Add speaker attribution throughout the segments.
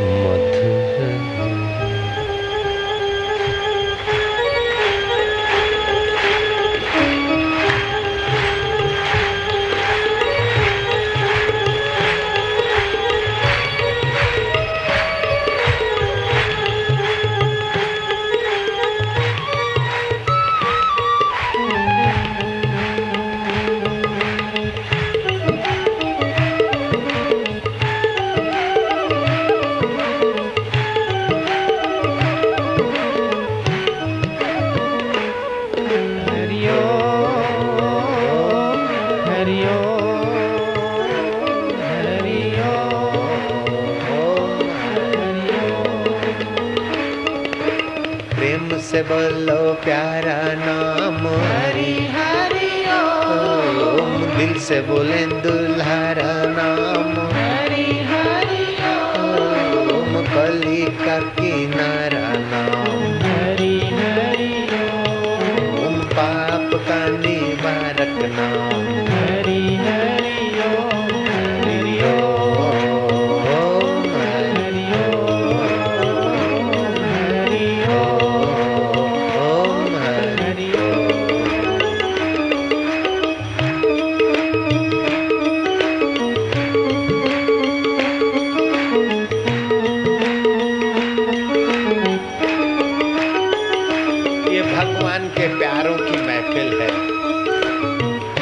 Speaker 1: more. से बोलो प्यारा नाम। हरि हरि ओम दिल से बोले दुल्हारा नाम। हरि हरि ओम कली का किनारा नाम। हरि हरि ओम पाप का निवारक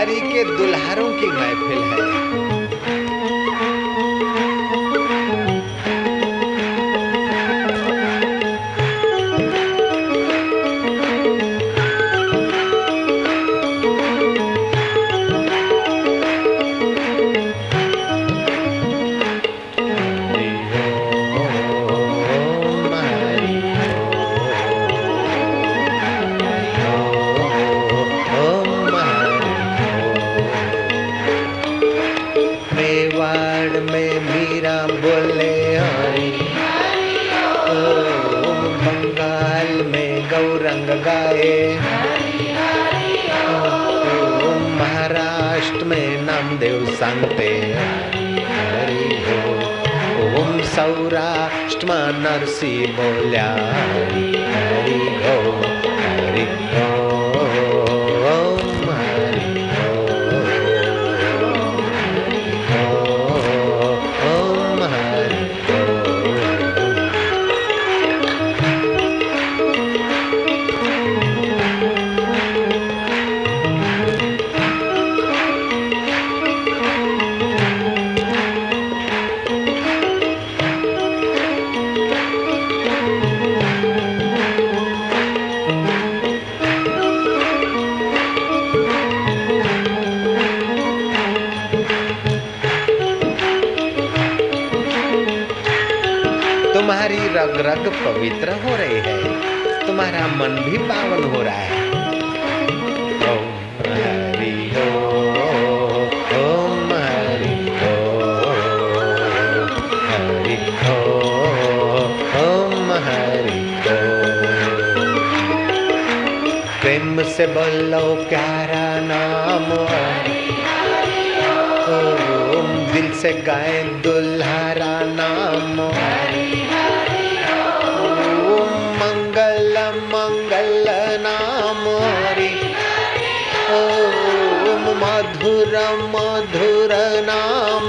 Speaker 1: हरि के दुल्हारों की महफिल है। मेवाड़ में मीरा बोले, हरि ओम बंगाल में गौरंग गाए। ओम महाराष्ट्र में नामदेव सांगते, हरि ओम सौराष्ट्र नरसी बोल्या, हरि हरि हरि ओम पवित्र हो रही है। तुम्हारा मन भी पावन हो रहा है। प्रेम से बोलो प्यारा नाम ओम दिल से गाए दुल्हारा नाम तु मधुर मधुर नाम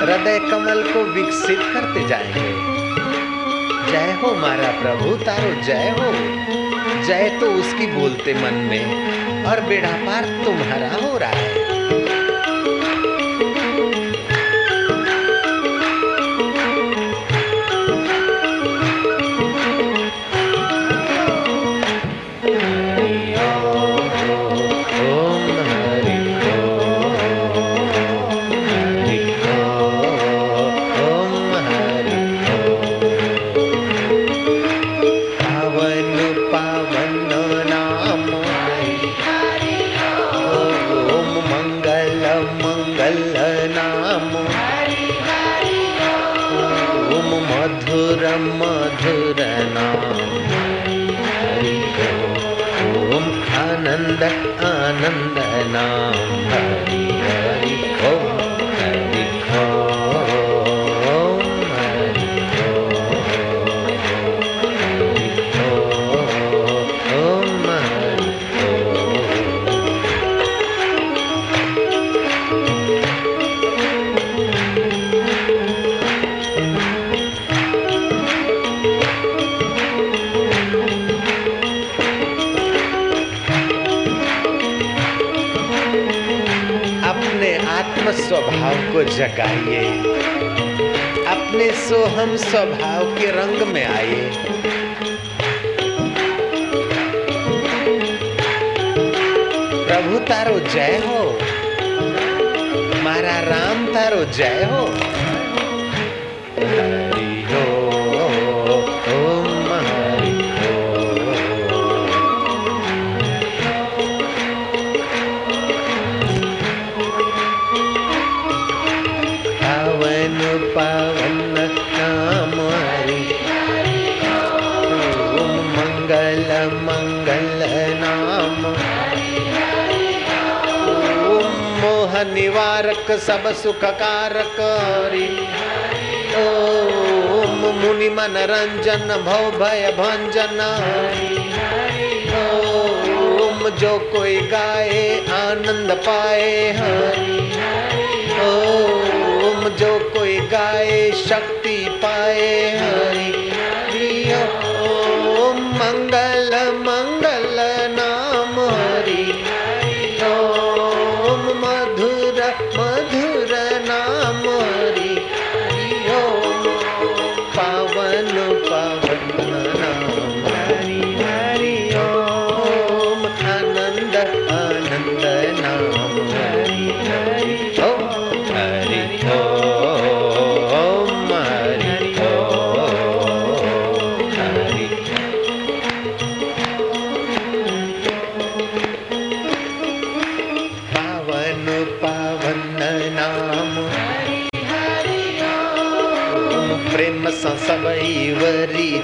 Speaker 1: हृदय कमल को विकसित करते जाएँगे। जय हो मारा प्रभु, तारो जय हो। जय तो उसकी बोलते मन में, और बेड़ा पार तुम्हारा हो रहा है। मधुर मधुर नाम। हरि ओम आनंद आनंद नाम। हरि को जगाइए। अपने सोहम स्वभाव के रंग में आइए। प्रभु तारो जय हो। मारा राम तारो जय हो। निवारक सब सुख कारक ओम मुनि मनरंजन, भव भय भंजन ओम जो कोई गाए, आनंद पाए हरि। ओम जो कोई गाए, शक्ति पाए हरि। पावन नाम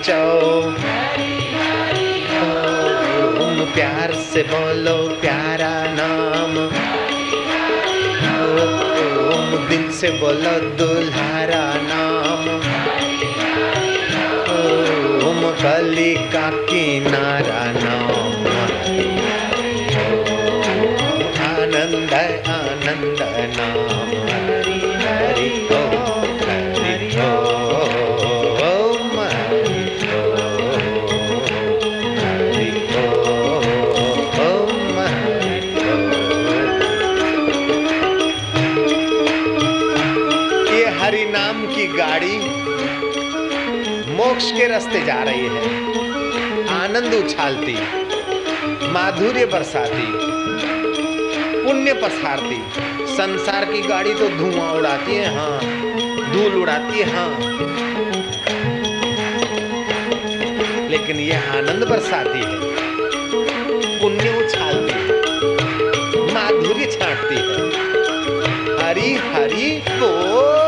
Speaker 1: चौ ओम प्यार से बोलो प्यारा नाम ओम दिल से बोलो दुल्हारा नाम ओम कली का किनारा नाम आनंद आनंद नाम हरि हरि गाड़ी मोक्ष के रास्ते जा रही है। आनंद उछालती, माधुर्य बरसाती, पुण्य पसारती। संसार की गाड़ी तो धुआँ उड़ाती है हाँ धूल उड़ाती है हाँ। लेकिन यह आनंद बरसाती है, पुण्य उछालती है, माधुर्य छाटती है। हरी हरी बोल।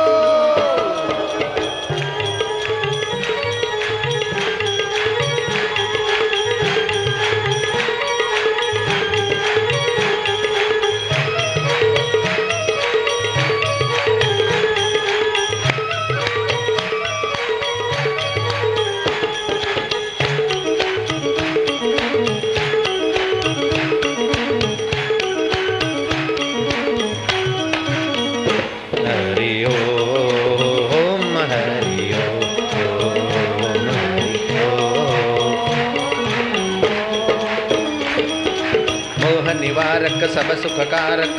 Speaker 1: सब सुख कारक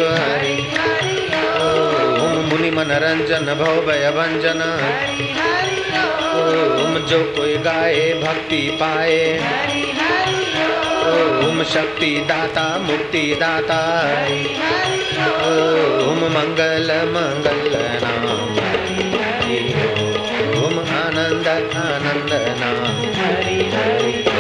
Speaker 1: ओम मुनि मनरंजन भव भय भंजन ओम जो कोई गाए, भक्ति पाए। ओम शक्ति दाता, मुक्ति दाता। ओम मंगल मंगल नाम। ओम आनंद आनंद नाम।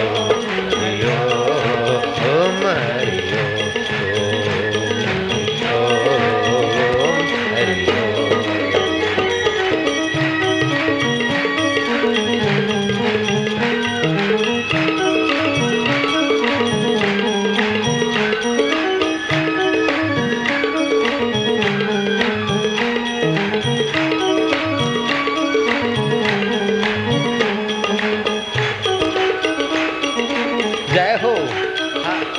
Speaker 1: जय हो।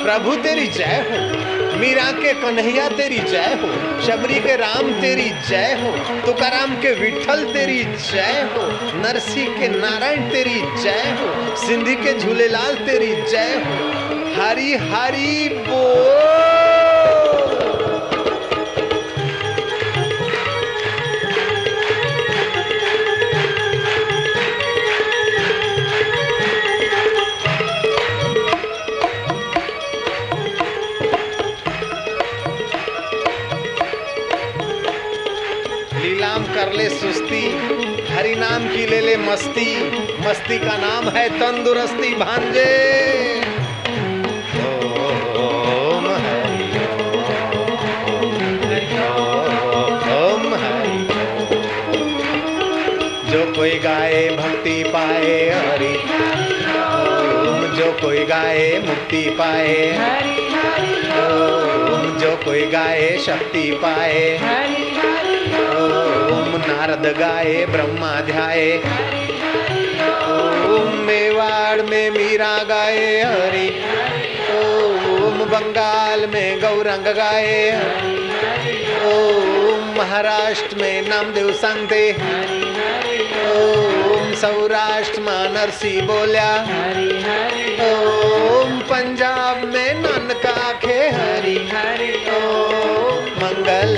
Speaker 1: प्रभु तेरी जय हो। मीरा के कन्हैया तेरी जय हो। शबरी के राम तेरी जय हो। तुकाराम के विठल तेरी जय हो। नरसी के नारायण तेरी जय हो। सिंधी के झूलेलाल तेरी जय हो। हरी हरी बोल। कर ले सुस्ती। हरि नाम की ले ले मस्ती। मस्ती का नाम है तंदुरुस्ती भांजे। हरि हरि जो कोई गाए भक्ति पाए हरि। ओम जो कोई गाए मुक्ति पाए। ओम जो कोई गाए शक्ति पाए। ओम नारद गाए, ब्रह्मा ध्याए। ओम मेवाड़ में मीरा गाए, हरि। ओम बंगाल में गौरंग गाए ओम महाराष्ट्र में नामदेव सांगते ओम सौराष्ट्र में नरसी बोल्या ओम पंजाब में नानका खे हरि। ओम मंगल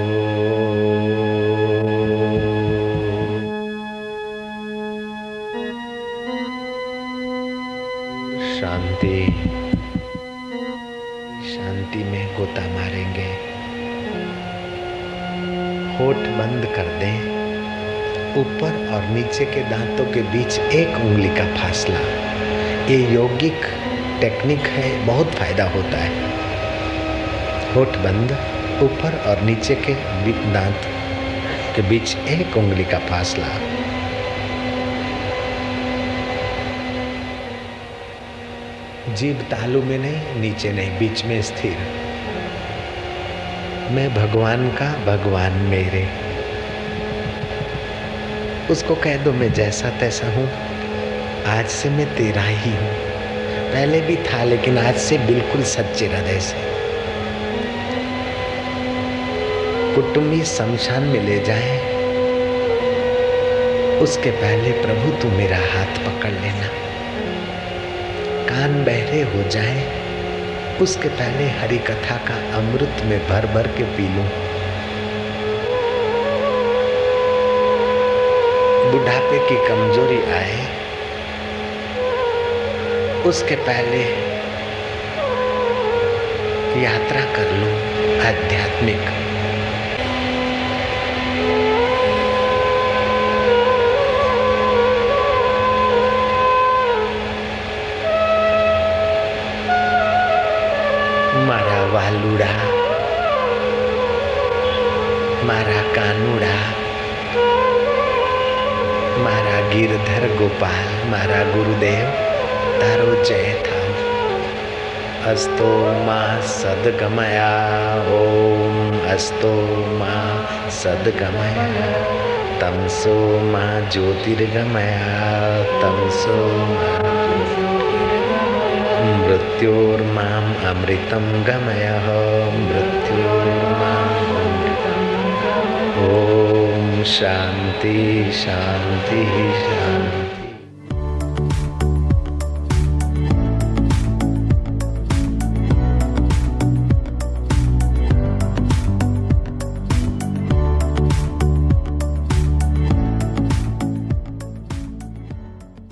Speaker 1: होठ बंद कर दें। ऊपर और नीचे के दांतों के बीच एक उंगली का फासला। ये यौगिक टेक्निक है, बहुत फ़ायदा होता है। होठ बंद, ऊपर और नीचे के दांत के बीच एक उंगली का फासला। जीभ तालू में नहीं, नीचे नहीं, बीच में स्थिर। मैं भगवान का, भगवान मेरे। उसको कह दो, मैं जैसा तैसा हूँ, आज से मैं तेरा ही हूँ। पहले भी था, लेकिन आज से बिल्कुल सच्चे हृदय से। कुटुंबी शमशान में ले जाए। उसके पहले प्रभु तू मेरा हाथ पकड़ लेना। कान बहरे हो जाए। उसके पहले हरि कथा का अमृत में भर भर के पी लूँ। बुढ़ापे की कमज़ोरी आए। उसके पहले यात्रा कर लूँ आध्यात्मिक। कानूड़ा मारा गिरधर गोपाल मारा गुरुदेव तारो जय था अस्तो मा सदगमया ओम अस्तो मा सदगमया तमसो मा ज्योतिर्गमया तमसो मा मृत्योर्मा अमृतम गमय मृत्यु शांति शांति शांति।